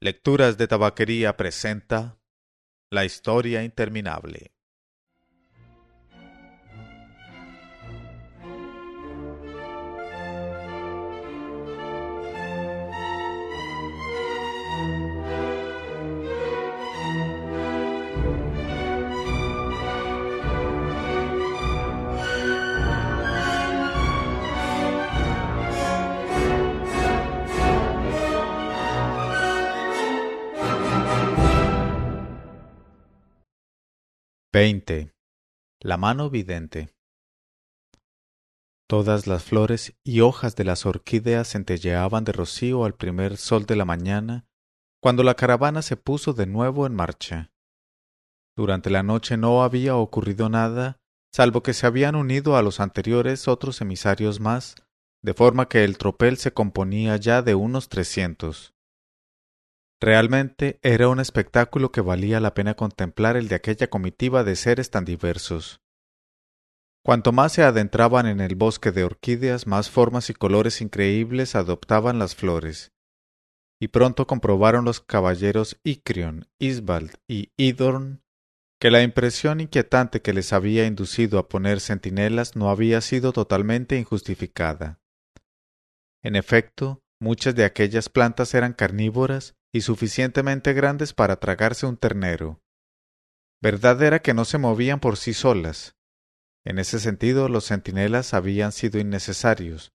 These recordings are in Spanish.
Lecturas de Tabaquería presenta La historia interminable. Veinte. La mano vidente. Todas las flores y hojas de las orquídeas centelleaban de rocío al primer sol de la mañana, cuando la caravana se puso de nuevo en marcha. Durante la noche no había ocurrido nada, salvo que se habían unido a los anteriores otros emisarios más, de forma que el tropel se componía ya de unos trescientos. Realmente era un espectáculo que valía la pena contemplar el de aquella comitiva de seres tan diversos. Cuanto más se adentraban en el bosque de orquídeas, más formas y colores increíbles adoptaban las flores. Y pronto comprobaron los caballeros Icrion, Isbald y Idorn que la impresión inquietante que les había inducido a poner centinelas no había sido totalmente injustificada. En efecto, muchas de aquellas plantas eran carnívoras y suficientemente grandes para tragarse un ternero. Verdad era que no se movían por sí solas. En ese sentido los centinelas habían sido innecesarios,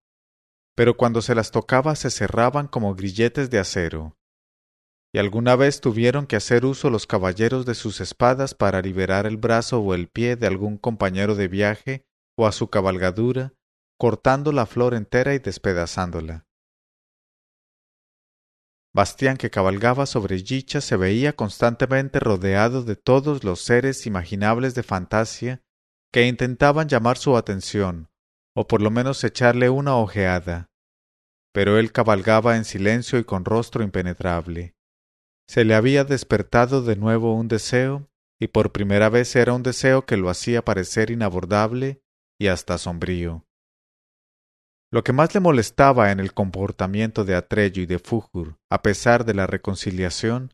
pero cuando se las tocaba se cerraban como grilletes de acero. Y alguna vez tuvieron que hacer uso los caballeros de sus espadas para liberar el brazo o el pie de algún compañero de viaje o a su cabalgadura, cortando la flor entera y despedazándola. Bastián que cabalgaba sobre Yicha se veía constantemente rodeado de todos los seres imaginables de fantasía que intentaban llamar su atención, o por lo menos echarle una ojeada. Pero él cabalgaba en silencio y con rostro impenetrable. Se le había despertado de nuevo un deseo, y por primera vez era un deseo que lo hacía parecer inabordable y hasta sombrío. Lo que más le molestaba en el comportamiento de Atrello y de Fújur, a pesar de la reconciliación,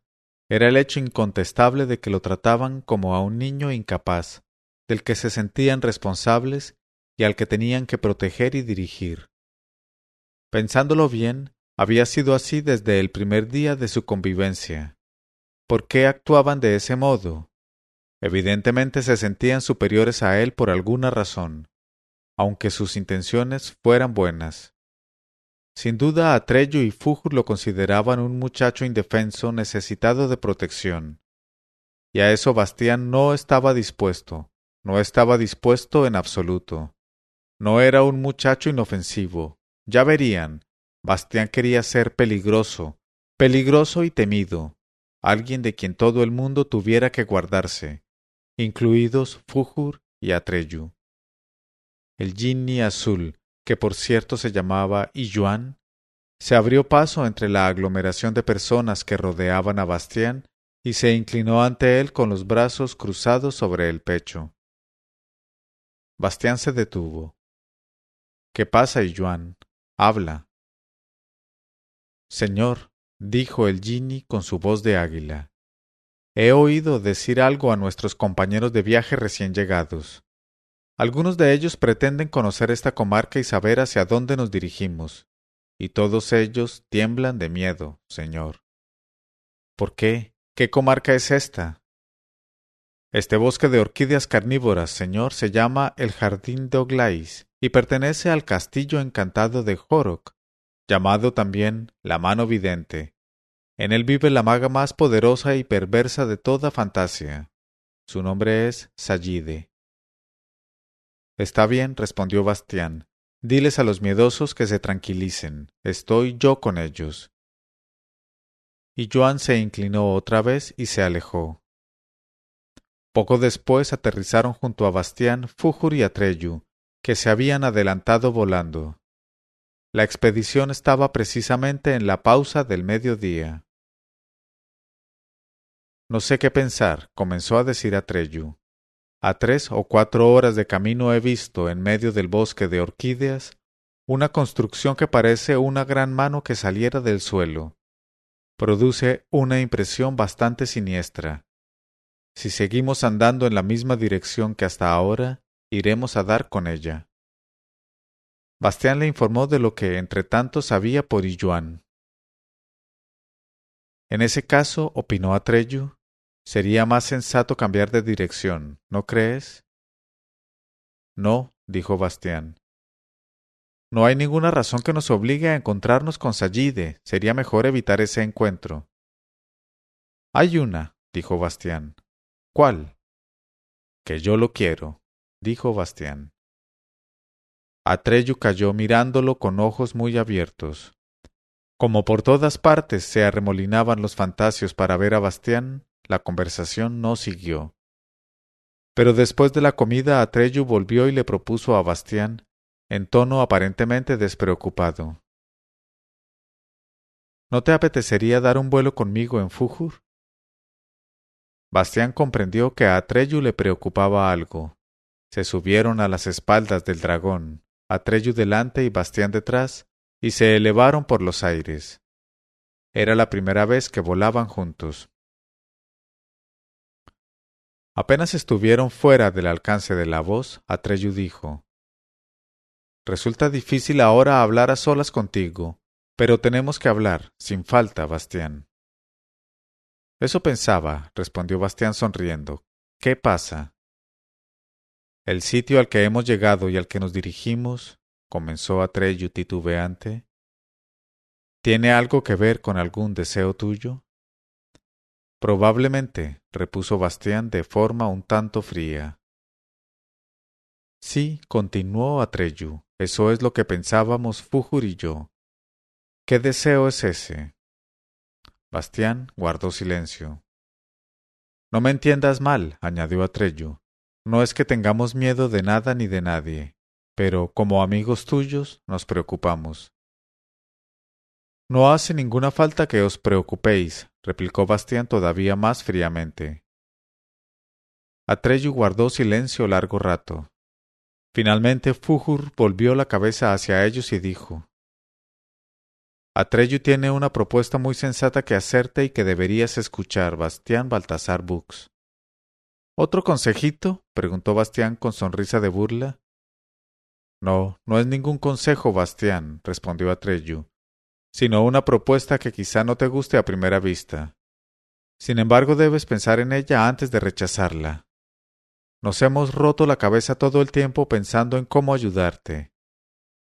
era el hecho incontestable de que lo trataban como a un niño incapaz, del que se sentían responsables y al que tenían que proteger y dirigir. Pensándolo bien, había sido así desde el primer día de su convivencia. ¿Por qué actuaban de ese modo? Evidentemente se sentían superiores a él por alguna razón aunque sus intenciones fueran buenas. Sin duda Atrello y Fújur lo consideraban un muchacho indefenso necesitado de protección. Y a eso Bastián no estaba dispuesto, no estaba dispuesto en absoluto. No era un muchacho inofensivo. Ya verían. Bastián quería ser peligroso, peligroso y temido, alguien de quien todo el mundo tuviera que guardarse, incluidos Fújur y Atreyu el Jinni azul, que por cierto se llamaba Iyuan, se abrió paso entre la aglomeración de personas que rodeaban a Bastián y se inclinó ante él con los brazos cruzados sobre el pecho. Bastián se detuvo. ¿Qué pasa, Iyuan? Habla. Señor, dijo el Jinni con su voz de águila. He oído decir algo a nuestros compañeros de viaje recién llegados. Algunos de ellos pretenden conocer esta comarca y saber hacia dónde nos dirigimos, y todos ellos tiemblan de miedo, Señor. ¿Por qué? ¿Qué comarca es esta? Este bosque de orquídeas carnívoras, Señor, se llama el Jardín de Oglais y pertenece al castillo encantado de Jorok, llamado también la mano vidente. En él vive la maga más poderosa y perversa de toda fantasía. Su nombre es Sayide. Está bien, respondió Bastián. Diles a los miedosos que se tranquilicen. Estoy yo con ellos. Y Joan se inclinó otra vez y se alejó. Poco después aterrizaron junto a Bastián Fújur y Atreyu, que se habían adelantado volando. La expedición estaba precisamente en la pausa del mediodía. No sé qué pensar, comenzó a decir Atreyu. A tres o cuatro horas de camino he visto, en medio del bosque de orquídeas, una construcción que parece una gran mano que saliera del suelo. produce una impresión bastante siniestra. Si seguimos andando en la misma dirección que hasta ahora, iremos a dar con ella. Bastián le informó de lo que entre tanto sabía por Illuán. En ese caso, opinó Atreyu, sería más sensato cambiar de dirección, ¿no crees? No, dijo Bastián. No hay ninguna razón que nos obligue a encontrarnos con Sayide. Sería mejor evitar ese encuentro. Hay una, dijo Bastián. ¿Cuál? Que yo lo quiero, dijo Bastián. Atreyu cayó mirándolo con ojos muy abiertos. Como por todas partes se arremolinaban los fantasios para ver a Bastián, la conversación no siguió. Pero después de la comida Atreyu volvió y le propuso a Bastián, en tono aparentemente despreocupado. ¿No te apetecería dar un vuelo conmigo en Fújur? Bastián comprendió que a Atreyu le preocupaba algo. Se subieron a las espaldas del dragón, Atreyu delante y Bastián detrás, y se elevaron por los aires. Era la primera vez que volaban juntos. Apenas estuvieron fuera del alcance de la voz, Atreyu dijo Resulta difícil ahora hablar a solas contigo, pero tenemos que hablar, sin falta, Bastián. Eso pensaba, respondió Bastián sonriendo. ¿Qué pasa? El sitio al que hemos llegado y al que nos dirigimos comenzó Atreyu titubeante, ¿tiene algo que ver con algún deseo tuyo? Probablemente, repuso Bastián de forma un tanto fría. Sí, continuó Atreyu, eso es lo que pensábamos Fújur y yo. ¿Qué deseo es ese? Bastián guardó silencio. No me entiendas mal, añadió Atreyu. No es que tengamos miedo de nada ni de nadie pero como amigos tuyos nos preocupamos. No hace ninguna falta que os preocupéis, replicó Bastián todavía más fríamente. Atreyu guardó silencio largo rato. Finalmente Fújur volvió la cabeza hacia ellos y dijo Atreyu tiene una propuesta muy sensata que hacerte y que deberías escuchar, Bastián Baltasar Bux. ¿Otro consejito? preguntó Bastián con sonrisa de burla. No, no es ningún consejo, Bastián, respondió Atreyu, sino una propuesta que quizá no te guste a primera vista. Sin embargo, debes pensar en ella antes de rechazarla. Nos hemos roto la cabeza todo el tiempo pensando en cómo ayudarte.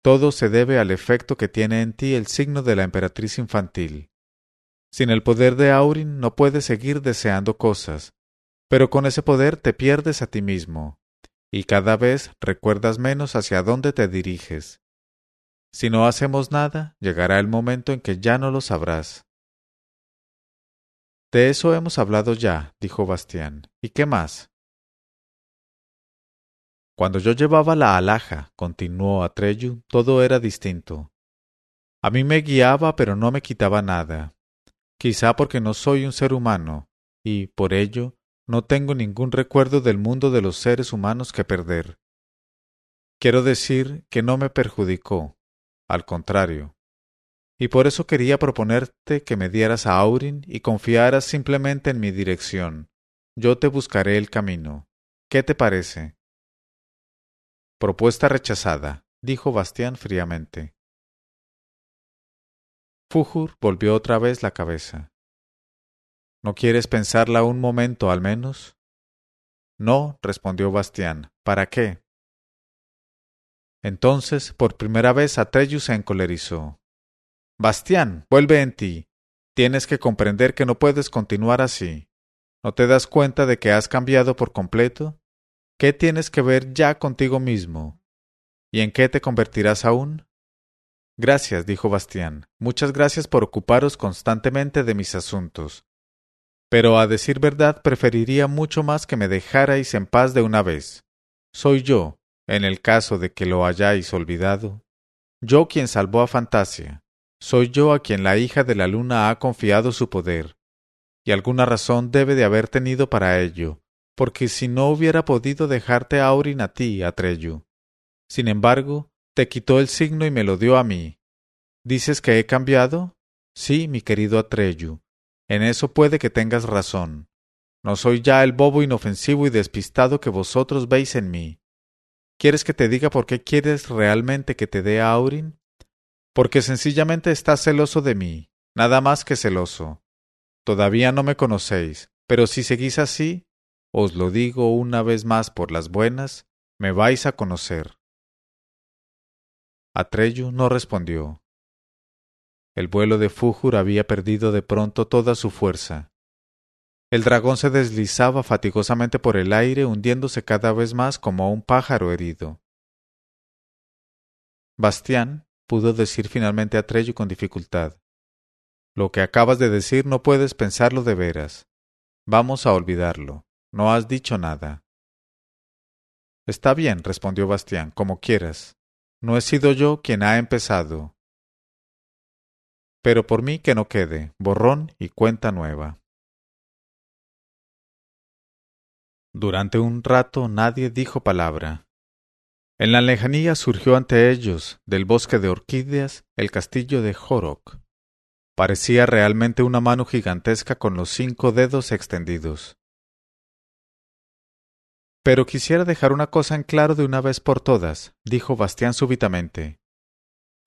Todo se debe al efecto que tiene en ti el signo de la emperatriz infantil. Sin el poder de Aurin no puedes seguir deseando cosas, pero con ese poder te pierdes a ti mismo, y cada vez recuerdas menos hacia dónde te diriges. Si no hacemos nada, llegará el momento en que ya no lo sabrás. De eso hemos hablado ya, dijo Bastián. ¿Y qué más? Cuando yo llevaba la alhaja, continuó Atreyu, todo era distinto. A mí me guiaba, pero no me quitaba nada. Quizá porque no soy un ser humano, y, por ello, no tengo ningún recuerdo del mundo de los seres humanos que perder. Quiero decir que no me perjudicó, al contrario. Y por eso quería proponerte que me dieras a Aurin y confiaras simplemente en mi dirección. Yo te buscaré el camino. ¿Qué te parece? Propuesta rechazada, dijo Bastián fríamente. Fújur volvió otra vez la cabeza. ¿No quieres pensarla un momento al menos? No, respondió Bastián. ¿Para qué? Entonces, por primera vez, Atreyu se encolerizó. Bastián, vuelve en ti. Tienes que comprender que no puedes continuar así. ¿No te das cuenta de que has cambiado por completo? ¿Qué tienes que ver ya contigo mismo? ¿Y en qué te convertirás aún? Gracias, dijo Bastián. Muchas gracias por ocuparos constantemente de mis asuntos. Pero a decir verdad preferiría mucho más que me dejarais en paz de una vez. Soy yo, en el caso de que lo hayáis olvidado, yo quien salvó a Fantasia, soy yo a quien la hija de la luna ha confiado su poder, y alguna razón debe de haber tenido para ello, porque si no hubiera podido dejarte a Aurin a ti, Atreyu. Sin embargo, te quitó el signo y me lo dio a mí. ¿Dices que he cambiado? Sí, mi querido Atreyu, En eso puede que tengas razón. No soy ya el bobo inofensivo y despistado que vosotros veis en mí. ¿Quieres que te diga por qué quieres realmente que te dé a Aurin? Porque sencillamente estás celoso de mí, nada más que celoso. Todavía no me conocéis, pero si seguís así, os lo digo una vez más por las buenas, me vais a conocer. Atreyu no respondió. El vuelo de Fújur había perdido de pronto toda su fuerza. El dragón se deslizaba fatigosamente por el aire, hundiéndose cada vez más como un pájaro herido. Bastián pudo decir finalmente a Atreyu con dificultad. Lo que acabas de decir no puedes pensarlo de veras. Vamos a olvidarlo. No has dicho nada. Está bien, respondió Bastián, como quieras. No he sido yo quien ha empezado. Pero por mí que no quede, borrón y cuenta nueva. Durante un rato nadie dijo palabra. En la lejanía surgió ante ellos, del bosque de orquídeas, el castillo de Jorok. Parecía realmente una mano gigantesca con los cinco dedos extendidos. Pero quisiera dejar una cosa en claro de una vez por todas, dijo Bastián súbitamente.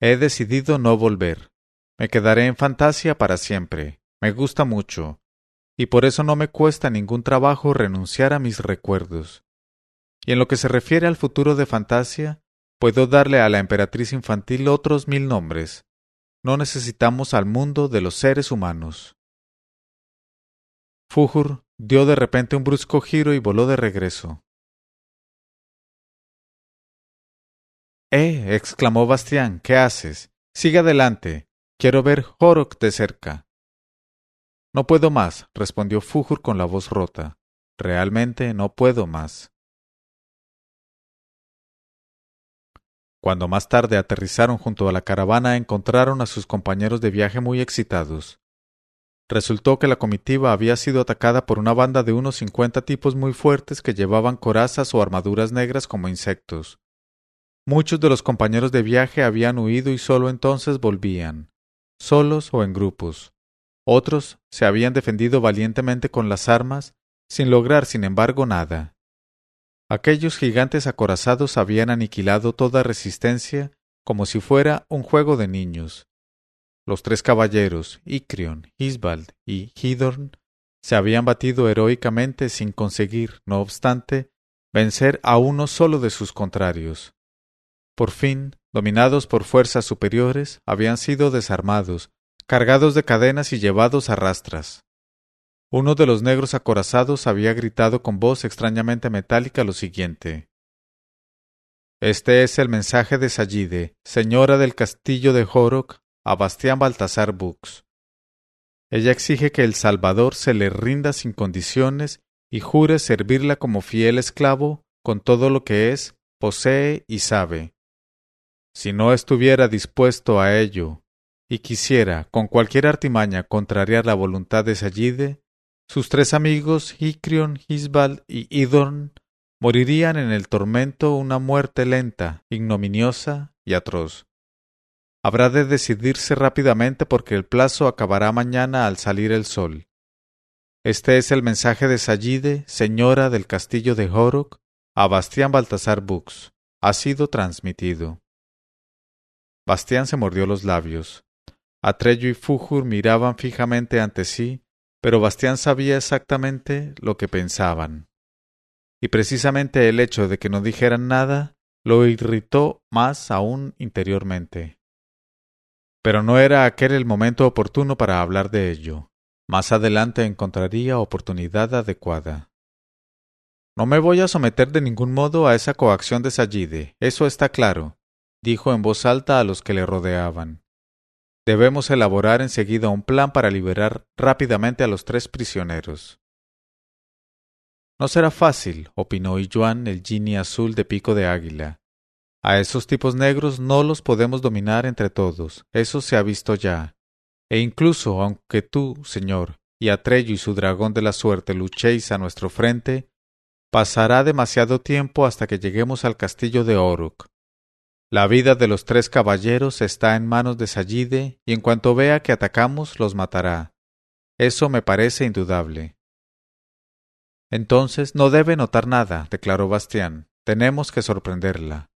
He decidido no volver. Me quedaré en Fantasia para siempre. Me gusta mucho. Y por eso no me cuesta ningún trabajo renunciar a mis recuerdos. Y en lo que se refiere al futuro de Fantasia, puedo darle a la emperatriz infantil otros mil nombres. No necesitamos al mundo de los seres humanos. Fújur dio de repente un brusco giro y voló de regreso. Eh, exclamó Bastián, ¿qué haces? Sigue adelante. Quiero ver Horok de cerca. No puedo más, respondió Fújur con la voz rota. Realmente no puedo más. Cuando más tarde aterrizaron junto a la caravana encontraron a sus compañeros de viaje muy excitados. Resultó que la comitiva había sido atacada por una banda de unos cincuenta tipos muy fuertes que llevaban corazas o armaduras negras como insectos. Muchos de los compañeros de viaje habían huido y solo entonces volvían, solos o en grupos. Otros se habían defendido valientemente con las armas, sin lograr, sin embargo, nada. Aquellos gigantes acorazados habían aniquilado toda resistencia como si fuera un juego de niños. Los tres caballeros, Icrion, Isbald y Hidorn, se habían batido heroicamente sin conseguir, no obstante, vencer a uno solo de sus contrarios. Por fin, dominados por fuerzas superiores, habían sido desarmados, cargados de cadenas y llevados a rastras. Uno de los negros acorazados había gritado con voz extrañamente metálica lo siguiente Este es el mensaje de Sayide, señora del castillo de Jorok, a Bastián Baltasar Bux. Ella exige que el Salvador se le rinda sin condiciones y jure servirla como fiel esclavo con todo lo que es, posee y sabe. Si no estuviera dispuesto a ello y quisiera con cualquier artimaña contrariar la voluntad de Sayide, sus tres amigos, Hicrion, Hisbald y Idorn, morirían en el tormento una muerte lenta, ignominiosa y atroz. Habrá de decidirse rápidamente porque el plazo acabará mañana al salir el sol. Este es el mensaje de Sayide, señora del castillo de Horok, a Bastián Baltasar Bux. Ha sido transmitido. Bastián se mordió los labios. Atreyu y Fújur miraban fijamente ante sí, pero Bastián sabía exactamente lo que pensaban. Y precisamente el hecho de que no dijeran nada lo irritó más aún interiormente. Pero no era aquel el momento oportuno para hablar de ello. Más adelante encontraría oportunidad adecuada. No me voy a someter de ningún modo a esa coacción de Sayide, eso está claro dijo en voz alta a los que le rodeaban. Debemos elaborar enseguida un plan para liberar rápidamente a los tres prisioneros. No será fácil, opinó Yuan, el genie azul de pico de águila. A esos tipos negros no los podemos dominar entre todos, eso se ha visto ya. E incluso aunque tú, señor, y Atreyu y su dragón de la suerte luchéis a nuestro frente, pasará demasiado tiempo hasta que lleguemos al castillo de Oruk. La vida de los tres caballeros está en manos de Sayide, y en cuanto vea que atacamos, los matará. Eso me parece indudable. Entonces no debe notar nada, declaró Bastián. Tenemos que sorprenderla.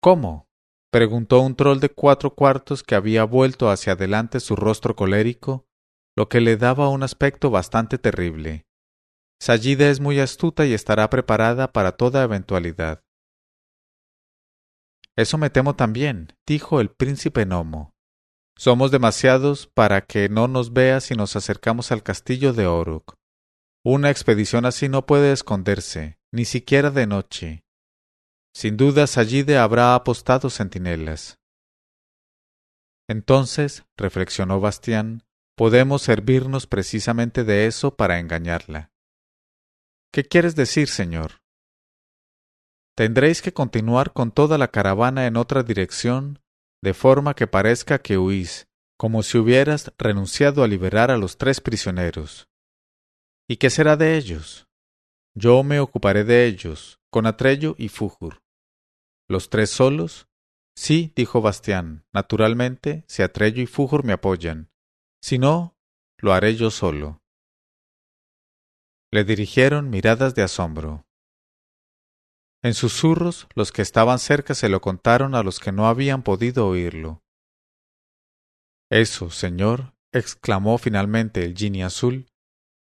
¿Cómo? preguntó un troll de cuatro cuartos que había vuelto hacia adelante su rostro colérico, lo que le daba un aspecto bastante terrible. Sayida es muy astuta y estará preparada para toda eventualidad. Eso me temo también, dijo el príncipe Nomo. Somos demasiados para que no nos vea si nos acercamos al castillo de Oruk. Una expedición así no puede esconderse, ni siquiera de noche. Sin duda Sayide habrá apostado centinelas. Entonces, reflexionó Bastián, podemos servirnos precisamente de eso para engañarla. ¿Qué quieres decir, señor? Tendréis que continuar con toda la caravana en otra dirección, de forma que parezca que huís, como si hubieras renunciado a liberar a los tres prisioneros. ¿Y qué será de ellos? Yo me ocuparé de ellos, con Atrello y Fújur. ¿Los tres solos? Sí, dijo Bastián, naturalmente, si Atrello y Fújur me apoyan. Si no, lo haré yo solo. Le dirigieron miradas de asombro. En susurros, los que estaban cerca se lo contaron a los que no habían podido oírlo. Eso, señor, exclamó finalmente el Gini azul,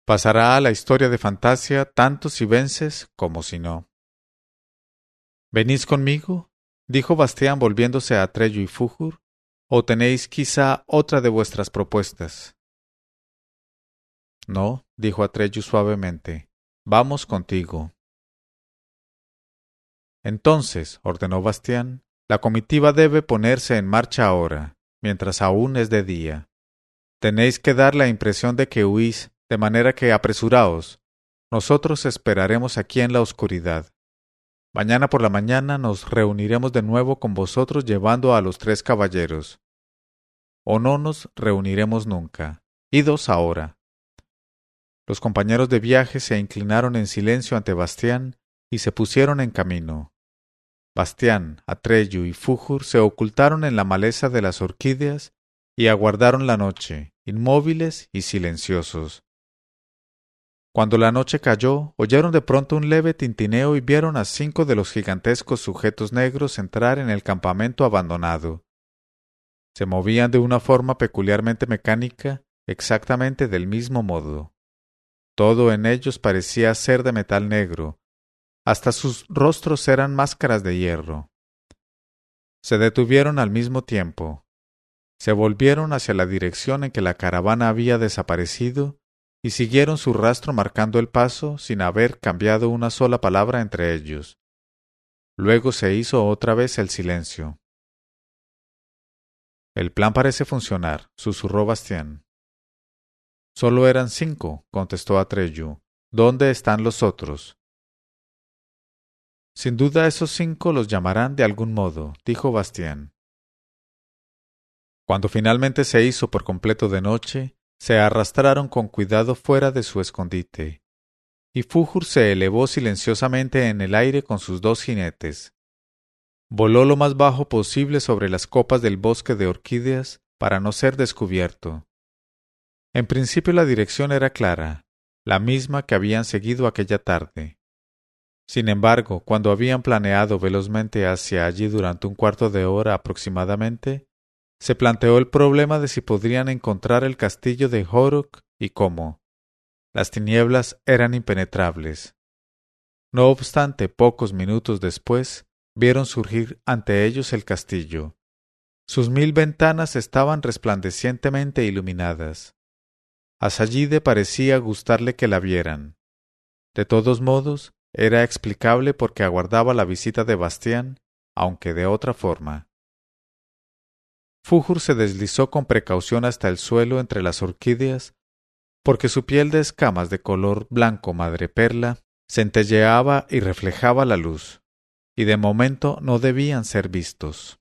pasará a la historia de fantasía tanto si vences como si no. ¿Venís conmigo? dijo Bastián volviéndose a Trello y Fújur, o tenéis quizá otra de vuestras propuestas. No, dijo Atreyu suavemente, vamos contigo. Entonces, ordenó Bastián, la comitiva debe ponerse en marcha ahora, mientras aún es de día. Tenéis que dar la impresión de que huís, de manera que apresuraos. Nosotros esperaremos aquí en la oscuridad. Mañana por la mañana nos reuniremos de nuevo con vosotros llevando a los tres caballeros. O no nos reuniremos nunca. Idos ahora. Los compañeros de viaje se inclinaron en silencio ante Bastián y se pusieron en camino. Bastián, Atreyu y Fújur se ocultaron en la maleza de las orquídeas y aguardaron la noche, inmóviles y silenciosos. Cuando la noche cayó, oyeron de pronto un leve tintineo y vieron a cinco de los gigantescos sujetos negros entrar en el campamento abandonado. Se movían de una forma peculiarmente mecánica, exactamente del mismo modo. Todo en ellos parecía ser de metal negro, hasta sus rostros eran máscaras de hierro. Se detuvieron al mismo tiempo, se volvieron hacia la dirección en que la caravana había desaparecido y siguieron su rastro marcando el paso sin haber cambiado una sola palabra entre ellos. Luego se hizo otra vez el silencio. El plan parece funcionar, susurró Bastián. Solo eran cinco, contestó Atreyu. ¿Dónde están los otros? Sin duda esos cinco los llamarán de algún modo, dijo Bastián. Cuando finalmente se hizo por completo de noche, se arrastraron con cuidado fuera de su escondite, y Fújur se elevó silenciosamente en el aire con sus dos jinetes. Voló lo más bajo posible sobre las copas del bosque de orquídeas para no ser descubierto. En principio la dirección era clara, la misma que habían seguido aquella tarde. Sin embargo, cuando habían planeado velozmente hacia allí durante un cuarto de hora aproximadamente, se planteó el problema de si podrían encontrar el castillo de Horuk y cómo. Las tinieblas eran impenetrables. No obstante, pocos minutos después, vieron surgir ante ellos el castillo. Sus mil ventanas estaban resplandecientemente iluminadas. A Sayide parecía gustarle que la vieran. De todos modos, era explicable porque aguardaba la visita de Bastián, aunque de otra forma. Fújur se deslizó con precaución hasta el suelo entre las orquídeas, porque su piel de escamas de color blanco madreperla centelleaba y reflejaba la luz, y de momento no debían ser vistos.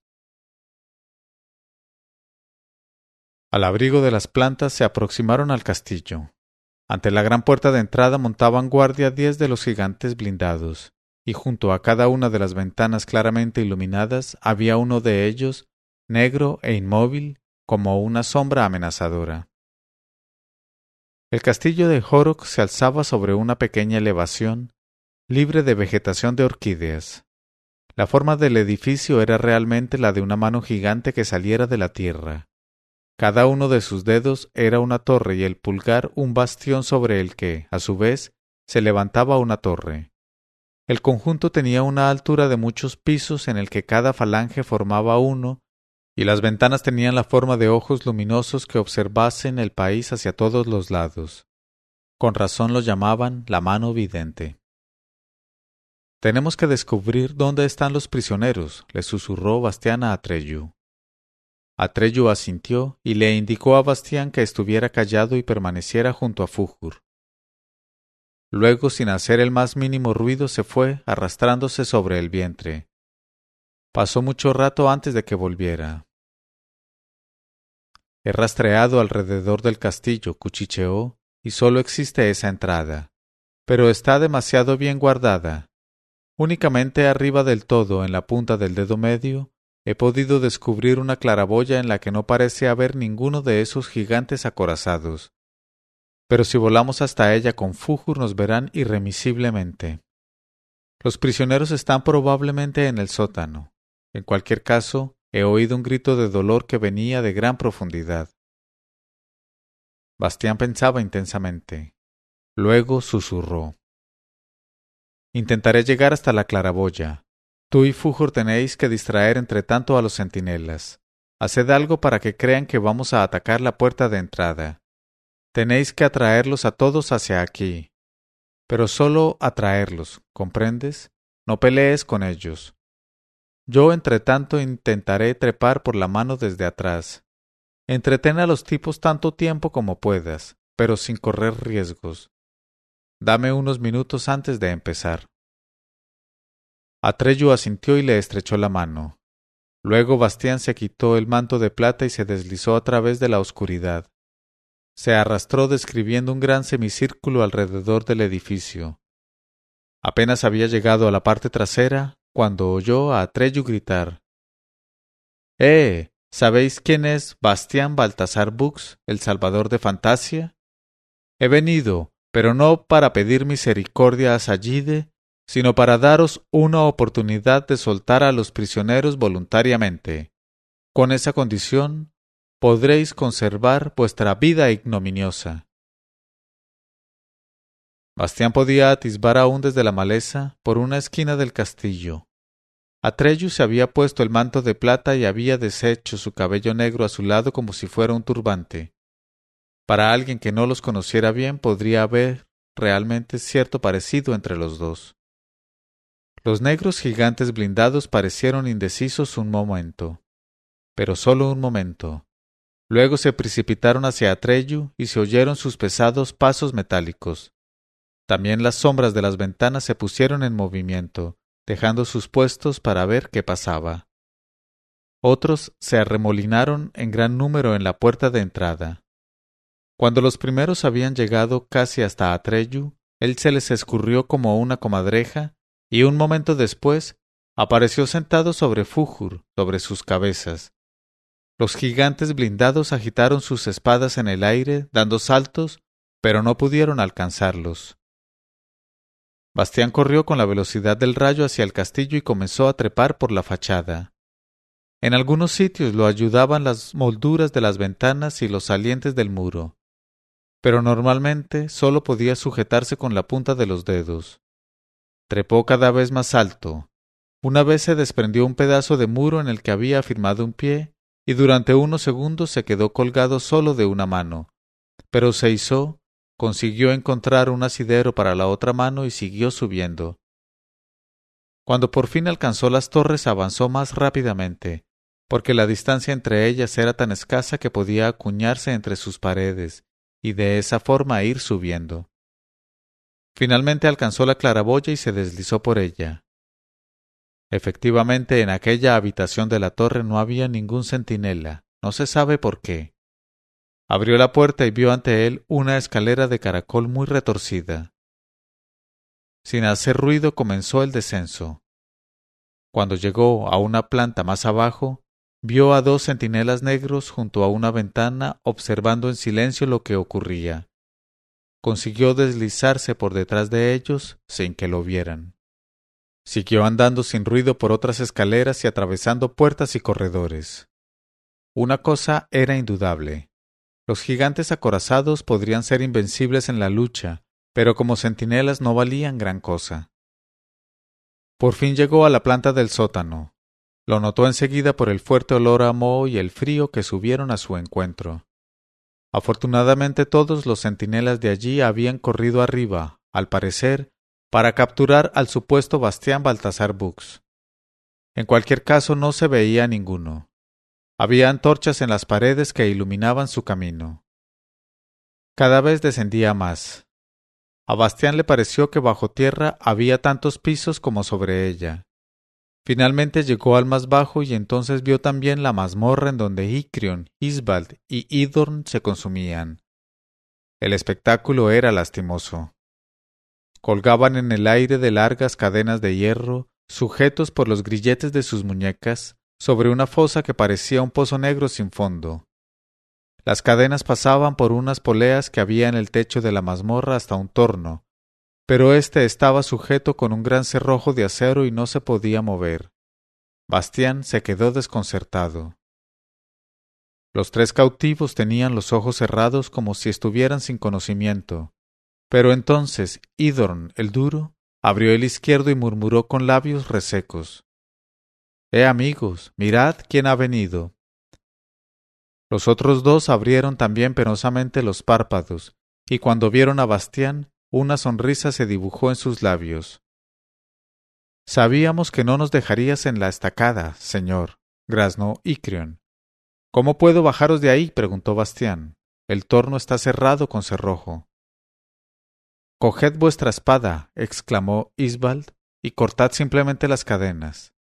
Al abrigo de las plantas se aproximaron al castillo. Ante la gran puerta de entrada montaban guardia diez de los gigantes blindados, y junto a cada una de las ventanas claramente iluminadas había uno de ellos, negro e inmóvil, como una sombra amenazadora. El castillo de Horok se alzaba sobre una pequeña elevación, libre de vegetación de orquídeas. La forma del edificio era realmente la de una mano gigante que saliera de la tierra. Cada uno de sus dedos era una torre y el pulgar un bastión sobre el que, a su vez, se levantaba una torre. El conjunto tenía una altura de muchos pisos en el que cada falange formaba uno, y las ventanas tenían la forma de ojos luminosos que observasen el país hacia todos los lados. Con razón lo llamaban la mano vidente. Tenemos que descubrir dónde están los prisioneros, le susurró Bastián a Atreyu. Atreyu asintió y le indicó a Bastián que estuviera callado y permaneciera junto a Fújur. Luego, sin hacer el más mínimo ruido, se fue, arrastrándose sobre el vientre. Pasó mucho rato antes de que volviera. He rastreado alrededor del castillo, cuchicheó, y solo existe esa entrada. Pero está demasiado bien guardada. Únicamente arriba del todo, en la punta del dedo medio, he podido descubrir una claraboya en la que no parece haber ninguno de esos gigantes acorazados. Pero si volamos hasta ella con Fujur nos verán irremisiblemente. Los prisioneros están probablemente en el sótano. En cualquier caso, he oído un grito de dolor que venía de gran profundidad. Bastián pensaba intensamente. Luego susurró. Intentaré llegar hasta la claraboya. Tú y Fujur tenéis que distraer entre tanto a los centinelas. Haced algo para que crean que vamos a atacar la puerta de entrada. Tenéis que atraerlos a todos hacia aquí. Pero solo atraerlos, ¿comprendes? No pelees con ellos. Yo, entre tanto, intentaré trepar por la mano desde atrás. Entretén a los tipos tanto tiempo como puedas, pero sin correr riesgos. Dame unos minutos antes de empezar. Atreyu asintió y le estrechó la mano. Luego Bastián se quitó el manto de plata y se deslizó a través de la oscuridad. Se arrastró describiendo un gran semicírculo alrededor del edificio. Apenas había llegado a la parte trasera cuando oyó a Atreyu gritar Eh. ¿Sabéis quién es Bastián Baltasar Bux, el salvador de Fantasia? He venido, pero no para pedir misericordia a Sayide, sino para daros una oportunidad de soltar a los prisioneros voluntariamente. Con esa condición podréis conservar vuestra vida ignominiosa. Bastián podía atisbar aún desde la maleza por una esquina del castillo. Atreyu se había puesto el manto de plata y había deshecho su cabello negro a su lado como si fuera un turbante. Para alguien que no los conociera bien podría haber realmente cierto parecido entre los dos. Los negros gigantes blindados parecieron indecisos un momento, pero solo un momento. Luego se precipitaron hacia Atreyu y se oyeron sus pesados pasos metálicos. También las sombras de las ventanas se pusieron en movimiento, dejando sus puestos para ver qué pasaba. Otros se arremolinaron en gran número en la puerta de entrada. Cuando los primeros habían llegado casi hasta Atreyu, él se les escurrió como una comadreja y un momento después apareció sentado sobre Fújur, sobre sus cabezas. Los gigantes blindados agitaron sus espadas en el aire, dando saltos, pero no pudieron alcanzarlos. Bastián corrió con la velocidad del rayo hacia el castillo y comenzó a trepar por la fachada. En algunos sitios lo ayudaban las molduras de las ventanas y los salientes del muro, pero normalmente solo podía sujetarse con la punta de los dedos. Trepó cada vez más alto. Una vez se desprendió un pedazo de muro en el que había firmado un pie, y durante unos segundos se quedó colgado solo de una mano. Pero se hizo, consiguió encontrar un asidero para la otra mano y siguió subiendo. Cuando por fin alcanzó las torres avanzó más rápidamente, porque la distancia entre ellas era tan escasa que podía acuñarse entre sus paredes, y de esa forma ir subiendo. Finalmente alcanzó la claraboya y se deslizó por ella. Efectivamente, en aquella habitación de la torre no había ningún centinela, no se sabe por qué. Abrió la puerta y vio ante él una escalera de caracol muy retorcida. Sin hacer ruido comenzó el descenso. Cuando llegó a una planta más abajo, vio a dos centinelas negros junto a una ventana observando en silencio lo que ocurría. Consiguió deslizarse por detrás de ellos sin que lo vieran. Siguió andando sin ruido por otras escaleras y atravesando puertas y corredores. Una cosa era indudable. Los gigantes acorazados podrían ser invencibles en la lucha, pero como centinelas no valían gran cosa. Por fin llegó a la planta del sótano. Lo notó enseguida por el fuerte olor a moho y el frío que subieron a su encuentro. Afortunadamente todos los centinelas de allí habían corrido arriba, al parecer, para capturar al supuesto Bastián Baltasar Bux. En cualquier caso no se veía ninguno. Había antorchas en las paredes que iluminaban su camino. Cada vez descendía más. A Bastián le pareció que bajo tierra había tantos pisos como sobre ella. Finalmente llegó al más bajo y entonces vio también la mazmorra en donde Icrion, Isbald y Idorn se consumían. El espectáculo era lastimoso. Colgaban en el aire de largas cadenas de hierro, sujetos por los grilletes de sus muñecas, sobre una fosa que parecía un pozo negro sin fondo. Las cadenas pasaban por unas poleas que había en el techo de la mazmorra hasta un torno, pero éste estaba sujeto con un gran cerrojo de acero y no se podía mover. Bastián se quedó desconcertado. Los tres cautivos tenían los ojos cerrados como si estuvieran sin conocimiento. Pero entonces Idorn el duro abrió el izquierdo y murmuró con labios resecos. Eh amigos, mirad quién ha venido. Los otros dos abrieron también penosamente los párpados, y cuando vieron a Bastián una sonrisa se dibujó en sus labios. Sabíamos que no nos dejarías en la estacada, señor, graznó Icrion. ¿Cómo puedo bajaros de ahí? preguntó Bastián. El torno está cerrado con cerrojo. Coged vuestra espada, exclamó Isbald, y cortad simplemente las cadenas.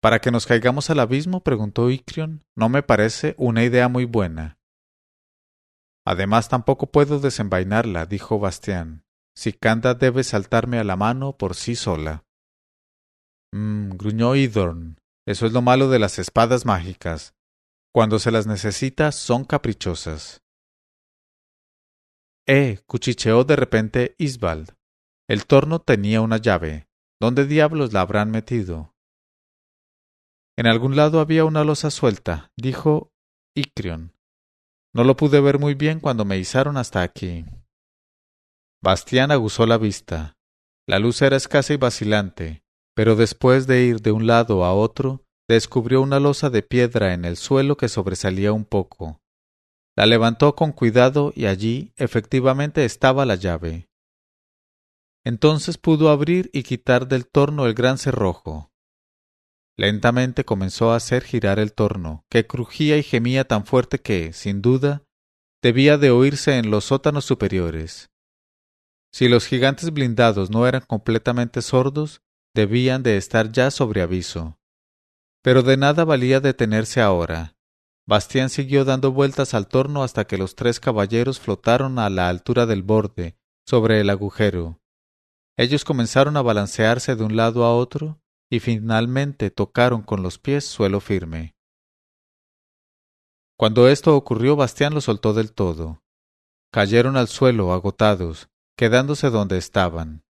¿Para que nos caigamos al abismo? preguntó Icrion. No me parece una idea muy buena. Además tampoco puedo desenvainarla, dijo Bastián. Sicanda debe saltarme a la mano por sí sola. Mmm, gruñó Idorn. Eso es lo malo de las espadas mágicas. Cuando se las necesita son caprichosas. Eh, cuchicheó de repente Isbald. El torno tenía una llave. ¿Dónde diablos la habrán metido? En algún lado había una losa suelta, dijo Icrion. No lo pude ver muy bien cuando me izaron hasta aquí. Bastián aguzó la vista. La luz era escasa y vacilante, pero después de ir de un lado a otro, descubrió una losa de piedra en el suelo que sobresalía un poco. La levantó con cuidado y allí efectivamente estaba la llave. Entonces pudo abrir y quitar del torno el gran cerrojo. Lentamente comenzó a hacer girar el torno, que crujía y gemía tan fuerte que, sin duda, debía de oírse en los sótanos superiores. Si los gigantes blindados no eran completamente sordos, debían de estar ya sobre aviso. Pero de nada valía detenerse ahora. Bastián siguió dando vueltas al torno hasta que los tres caballeros flotaron a la altura del borde, sobre el agujero. Ellos comenzaron a balancearse de un lado a otro, y finalmente tocaron con los pies suelo firme. Cuando esto ocurrió, Bastián lo soltó del todo. Cayeron al suelo agotados, quedándose donde estaban,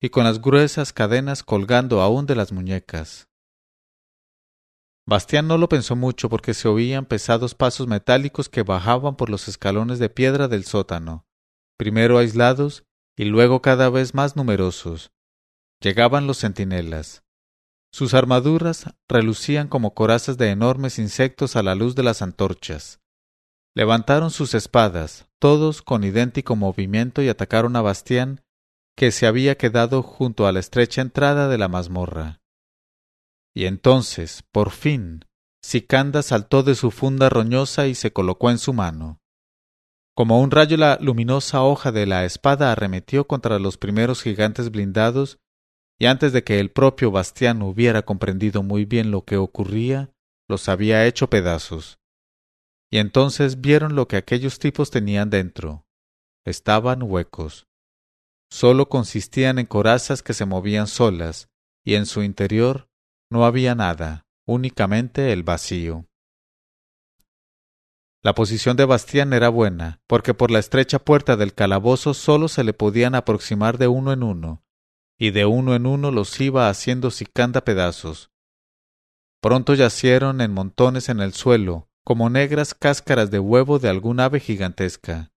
y con las gruesas cadenas colgando aún de las muñecas. Bastián no lo pensó mucho porque se oían pesados pasos metálicos que bajaban por los escalones de piedra del sótano, primero aislados y luego cada vez más numerosos. Llegaban los centinelas. Sus armaduras relucían como corazas de enormes insectos a la luz de las antorchas. Levantaron sus espadas, todos con idéntico movimiento, y atacaron a Bastián, que se había quedado junto a la estrecha entrada de la mazmorra. Y entonces, por fin, Sicanda saltó de su funda roñosa y se colocó en su mano. Como un rayo la luminosa hoja de la espada arremetió contra los primeros gigantes blindados y antes de que el propio Bastián hubiera comprendido muy bien lo que ocurría, los había hecho pedazos. Y entonces vieron lo que aquellos tipos tenían dentro. Estaban huecos. Solo consistían en corazas que se movían solas, y en su interior no había nada, únicamente el vacío. La posición de Bastián era buena, porque por la estrecha puerta del calabozo solo se le podían aproximar de uno en uno, y de uno en uno los iba haciendo sicanda pedazos. Pronto yacieron en montones en el suelo, como negras cáscaras de huevo de algún ave gigantesca.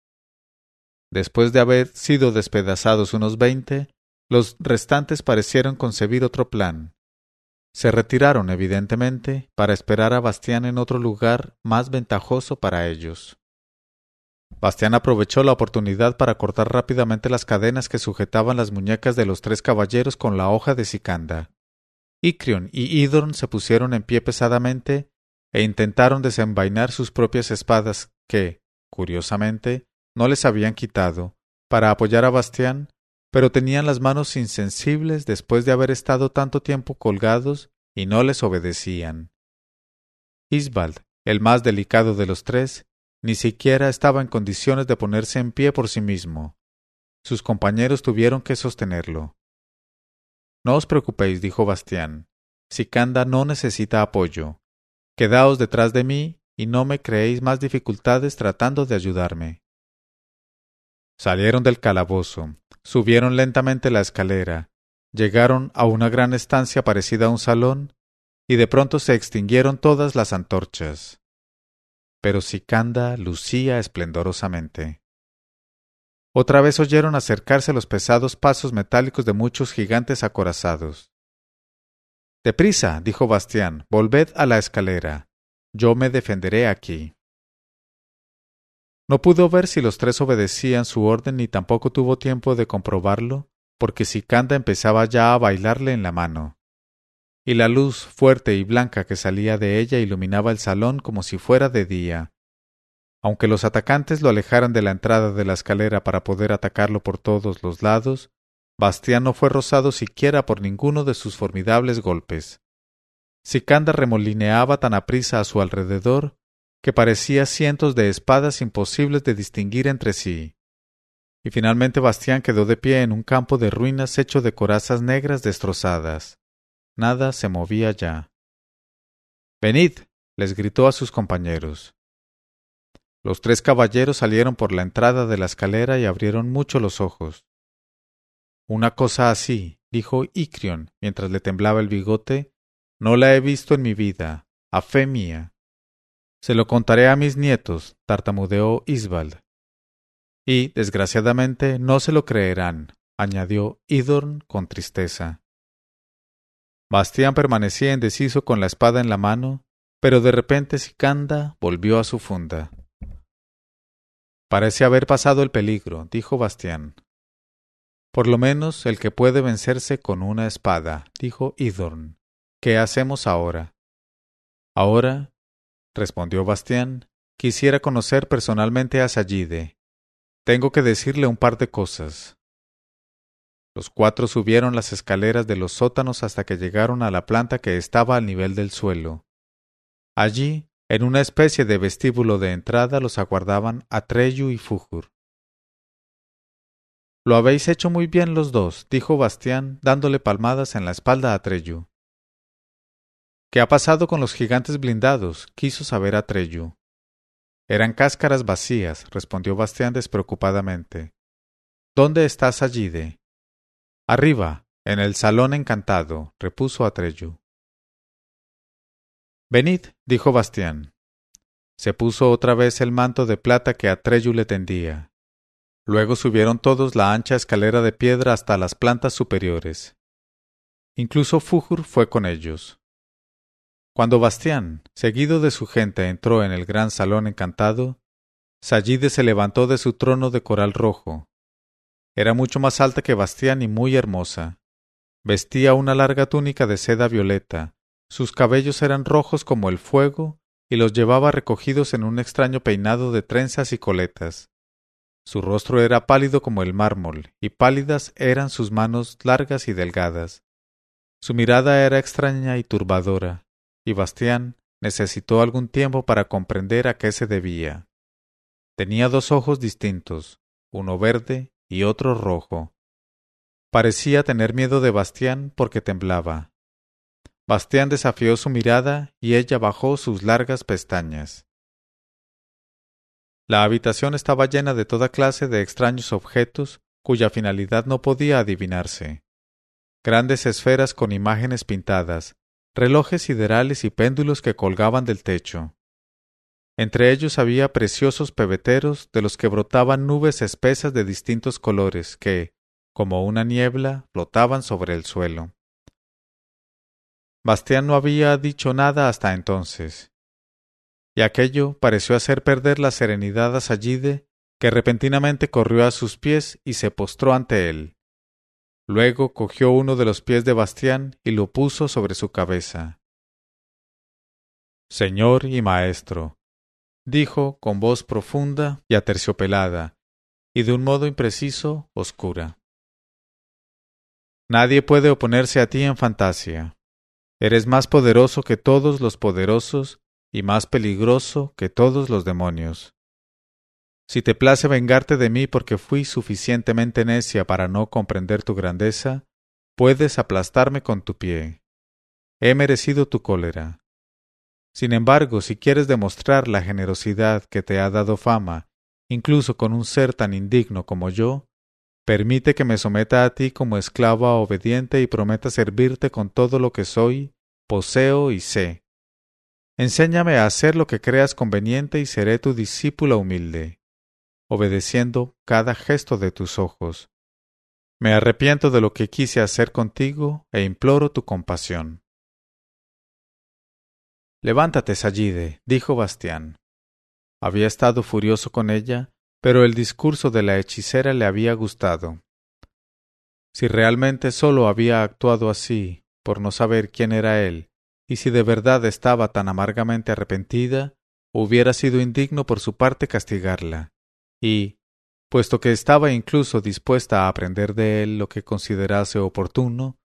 Después de haber sido despedazados unos veinte, los restantes parecieron concebir otro plan. Se retiraron, evidentemente, para esperar a Bastián en otro lugar más ventajoso para ellos. Bastián aprovechó la oportunidad para cortar rápidamente las cadenas que sujetaban las muñecas de los tres caballeros con la hoja de sicanda. Icrion y Idorn se pusieron en pie pesadamente e intentaron desenvainar sus propias espadas que, curiosamente, no les habían quitado, para apoyar a Bastián, pero tenían las manos insensibles después de haber estado tanto tiempo colgados y no les obedecían. Isbald, el más delicado de los tres, ni siquiera estaba en condiciones de ponerse en pie por sí mismo. Sus compañeros tuvieron que sostenerlo. No os preocupéis, dijo Bastián. Sicanda no necesita apoyo. Quedaos detrás de mí y no me creéis más dificultades tratando de ayudarme. Salieron del calabozo, subieron lentamente la escalera, llegaron a una gran estancia parecida a un salón, y de pronto se extinguieron todas las antorchas. Pero Sicanda lucía esplendorosamente. Otra vez oyeron acercarse los pesados pasos metálicos de muchos gigantes acorazados. Deprisa, dijo Bastián, volved a la escalera. Yo me defenderé aquí. No pudo ver si los tres obedecían su orden ni tampoco tuvo tiempo de comprobarlo, porque Sicanda empezaba ya a bailarle en la mano. Y la luz fuerte y blanca que salía de ella iluminaba el salón como si fuera de día. Aunque los atacantes lo alejaran de la entrada de la escalera para poder atacarlo por todos los lados, Bastián no fue rozado siquiera por ninguno de sus formidables golpes. Sicanda remolineaba tan aprisa a su alrededor que parecía cientos de espadas imposibles de distinguir entre sí. Y finalmente Bastián quedó de pie en un campo de ruinas hecho de corazas negras destrozadas. Nada se movía ya. Venid. les gritó a sus compañeros. Los tres caballeros salieron por la entrada de la escalera y abrieron mucho los ojos. Una cosa así, dijo Icrion mientras le temblaba el bigote, no la he visto en mi vida, a fe mía. Se lo contaré a mis nietos, tartamudeó Isbald. Y, desgraciadamente, no se lo creerán, añadió Idorn con tristeza. Bastián permanecía indeciso con la espada en la mano, pero de repente Sicanda volvió a su funda. Parece haber pasado el peligro, dijo Bastián. Por lo menos el que puede vencerse con una espada, dijo Idorn. ¿Qué hacemos ahora? Ahora, respondió Bastián, quisiera conocer personalmente a Sayide. Tengo que decirle un par de cosas. Los cuatro subieron las escaleras de los sótanos hasta que llegaron a la planta que estaba al nivel del suelo. Allí, en una especie de vestíbulo de entrada, los aguardaban Atreyu y Fujur. Lo habéis hecho muy bien los dos, dijo Bastián, dándole palmadas en la espalda a Treyu. ¿Qué ha pasado con los gigantes blindados? quiso saber a Treyu. Eran cáscaras vacías, respondió Bastián despreocupadamente. ¿Dónde está Sayide? Arriba, en el salón encantado, repuso Atreyu. Venid, dijo Bastián. Se puso otra vez el manto de plata que Atreyu le tendía. Luego subieron todos la ancha escalera de piedra hasta las plantas superiores. Incluso Fujur fue con ellos. Cuando Bastián, seguido de su gente, entró en el gran salón encantado, Sayide se levantó de su trono de coral rojo. Era mucho más alta que Bastián y muy hermosa. Vestía una larga túnica de seda violeta, sus cabellos eran rojos como el fuego y los llevaba recogidos en un extraño peinado de trenzas y coletas. Su rostro era pálido como el mármol, y pálidas eran sus manos largas y delgadas. Su mirada era extraña y turbadora, y Bastián necesitó algún tiempo para comprender a qué se debía. Tenía dos ojos distintos, uno verde y otro rojo. Parecía tener miedo de Bastián porque temblaba. Bastián desafió su mirada y ella bajó sus largas pestañas. La habitación estaba llena de toda clase de extraños objetos cuya finalidad no podía adivinarse. Grandes esferas con imágenes pintadas, relojes siderales y péndulos que colgaban del techo. Entre ellos había preciosos pebeteros de los que brotaban nubes espesas de distintos colores que, como una niebla, flotaban sobre el suelo. Bastián no había dicho nada hasta entonces, y aquello pareció hacer perder la serenidad a Sallide, que repentinamente corrió a sus pies y se postró ante él. Luego cogió uno de los pies de Bastián y lo puso sobre su cabeza. Señor y maestro, dijo con voz profunda y aterciopelada, y de un modo impreciso, oscura. Nadie puede oponerse a ti en fantasía. Eres más poderoso que todos los poderosos y más peligroso que todos los demonios. Si te place vengarte de mí porque fui suficientemente necia para no comprender tu grandeza, puedes aplastarme con tu pie. He merecido tu cólera. Sin embargo, si quieres demostrar la generosidad que te ha dado fama, incluso con un ser tan indigno como yo, permite que me someta a ti como esclava obediente y prometa servirte con todo lo que soy, poseo y sé. Enséñame a hacer lo que creas conveniente y seré tu discípula humilde, obedeciendo cada gesto de tus ojos. Me arrepiento de lo que quise hacer contigo e imploro tu compasión. Levántate, Sallide, dijo Bastián. Había estado furioso con ella, pero el discurso de la hechicera le había gustado. Si realmente sólo había actuado así, por no saber quién era él, y si de verdad estaba tan amargamente arrepentida, hubiera sido indigno por su parte castigarla, y, puesto que estaba incluso dispuesta a aprender de él lo que considerase oportuno,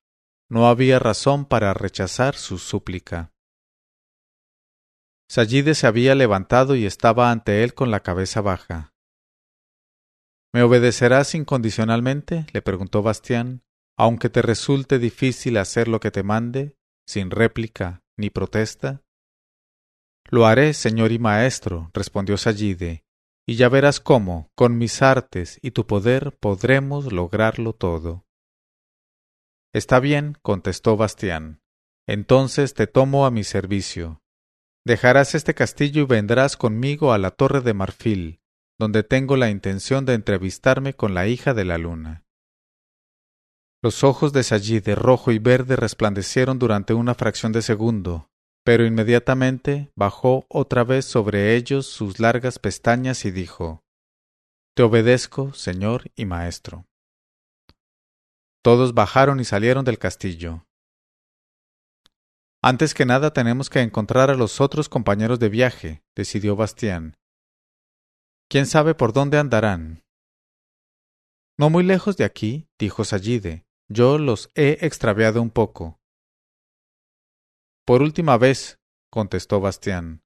no había razón para rechazar su súplica. Sallide se había levantado y estaba ante él con la cabeza baja. ¿Me obedecerás incondicionalmente? le preguntó Bastián, aunque te resulte difícil hacer lo que te mande, sin réplica ni protesta. Lo haré, señor y maestro, respondió Sallide, y ya verás cómo, con mis artes y tu poder, podremos lograrlo todo. Está bien, contestó Bastián. Entonces te tomo a mi servicio. Dejarás este castillo y vendrás conmigo a la torre de marfil, donde tengo la intención de entrevistarme con la hija de la luna. Los ojos de Sallí de rojo y verde resplandecieron durante una fracción de segundo, pero inmediatamente bajó otra vez sobre ellos sus largas pestañas y dijo Te obedezco, señor y maestro. Todos bajaron y salieron del castillo. Antes que nada tenemos que encontrar a los otros compañeros de viaje, decidió Bastián. ¿Quién sabe por dónde andarán? No muy lejos de aquí, dijo Sallide. Yo los he extraviado un poco. Por última vez, contestó Bastián.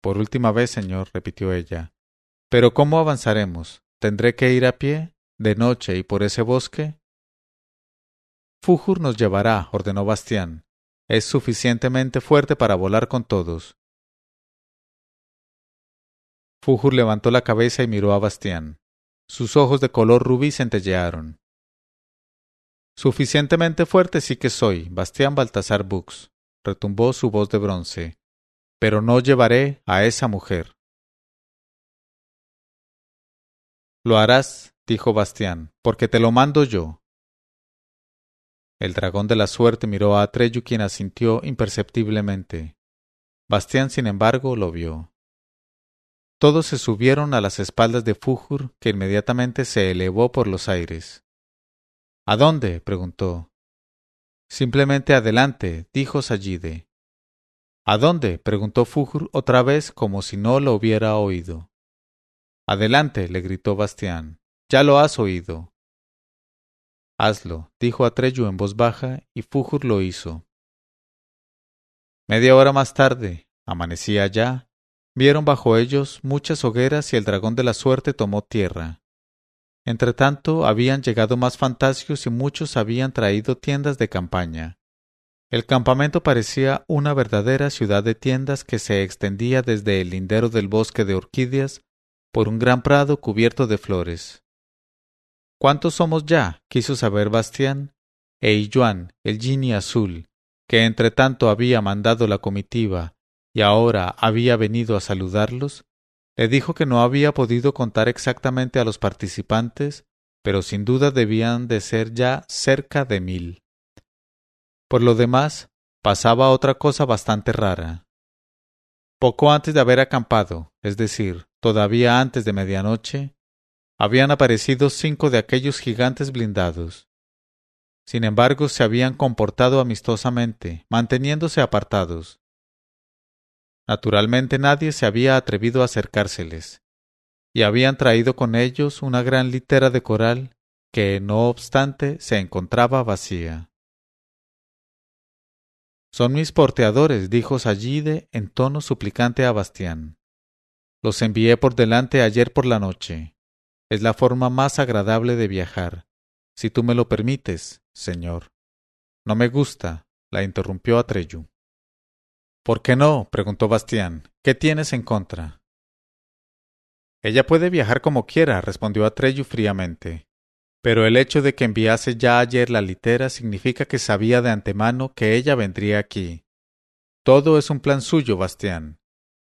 Por última vez, señor, repitió ella. Pero ¿cómo avanzaremos? ¿Tendré que ir a pie, de noche y por ese bosque? Fújur nos llevará, ordenó Bastián es suficientemente fuerte para volar con todos. Fújur levantó la cabeza y miró a Bastián. Sus ojos de color rubí centellearon. Suficientemente fuerte sí que soy, Bastián Baltasar Bux, retumbó su voz de bronce, pero no llevaré a esa mujer. Lo harás, dijo Bastián, porque te lo mando yo. El dragón de la suerte miró a Atreyu quien asintió imperceptiblemente. Bastián, sin embargo, lo vio. Todos se subieron a las espaldas de Fújur, que inmediatamente se elevó por los aires. ¿A dónde? preguntó. Simplemente adelante, dijo Sallide. ¿A dónde? preguntó Fújur otra vez como si no lo hubiera oído. Adelante, le gritó Bastián. Ya lo has oído. Hazlo, dijo Atreyu en voz baja, y Fújur lo hizo. Media hora más tarde, amanecía ya, vieron bajo ellos muchas hogueras y el dragón de la suerte tomó tierra. Entretanto habían llegado más fantasios y muchos habían traído tiendas de campaña. El campamento parecía una verdadera ciudad de tiendas que se extendía desde el lindero del bosque de orquídeas por un gran prado cubierto de flores. ¿Cuántos somos ya? quiso saber Bastián, e Illuán, el gini azul, que entre tanto había mandado la comitiva y ahora había venido a saludarlos, le dijo que no había podido contar exactamente a los participantes, pero sin duda debían de ser ya cerca de mil. Por lo demás, pasaba otra cosa bastante rara. Poco antes de haber acampado, es decir, todavía antes de medianoche, habían aparecido cinco de aquellos gigantes blindados. Sin embargo, se habían comportado amistosamente, manteniéndose apartados. Naturalmente nadie se había atrevido a acercárseles, y habían traído con ellos una gran litera de coral que, no obstante, se encontraba vacía. Son mis porteadores, dijo Sallide en tono suplicante a Bastián. Los envié por delante ayer por la noche. Es la forma más agradable de viajar, si tú me lo permites, señor. No me gusta, la interrumpió Atreyu. ¿Por qué no? preguntó Bastián. ¿Qué tienes en contra? Ella puede viajar como quiera, respondió Atreyu fríamente. Pero el hecho de que enviase ya ayer la litera significa que sabía de antemano que ella vendría aquí. Todo es un plan suyo, Bastián.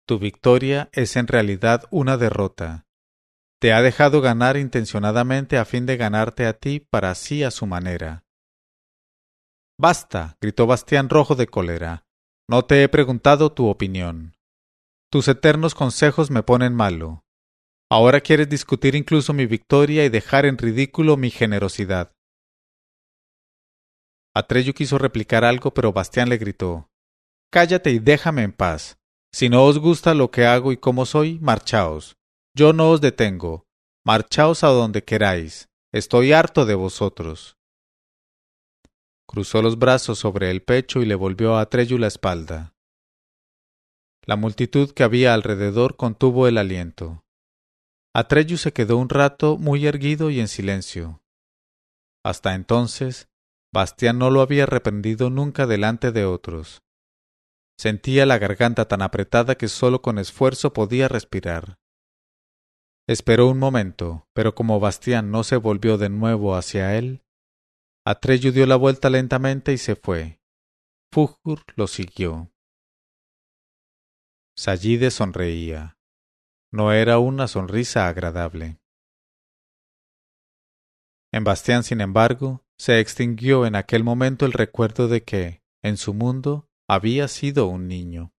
Tu victoria es en realidad una derrota. Te ha dejado ganar intencionadamente a fin de ganarte a ti para así a su manera. Basta, gritó Bastián rojo de cólera. No te he preguntado tu opinión. Tus eternos consejos me ponen malo. Ahora quieres discutir incluso mi victoria y dejar en ridículo mi generosidad. Atreyu quiso replicar algo, pero Bastián le gritó Cállate y déjame en paz. Si no os gusta lo que hago y cómo soy, marchaos. Yo no os detengo. Marchaos a donde queráis. Estoy harto de vosotros. Cruzó los brazos sobre el pecho y le volvió a Atreyu la espalda. La multitud que había alrededor contuvo el aliento. Atreyu se quedó un rato muy erguido y en silencio. Hasta entonces, Bastián no lo había reprendido nunca delante de otros. Sentía la garganta tan apretada que sólo con esfuerzo podía respirar. Esperó un momento, pero como Bastián no se volvió de nuevo hacia él, Atreyu dio la vuelta lentamente y se fue. Fújur lo siguió. Sallide sonreía. No era una sonrisa agradable. En Bastián, sin embargo, se extinguió en aquel momento el recuerdo de que, en su mundo, había sido un niño.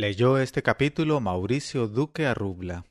Leyó este capítulo Mauricio Duque Arrubla.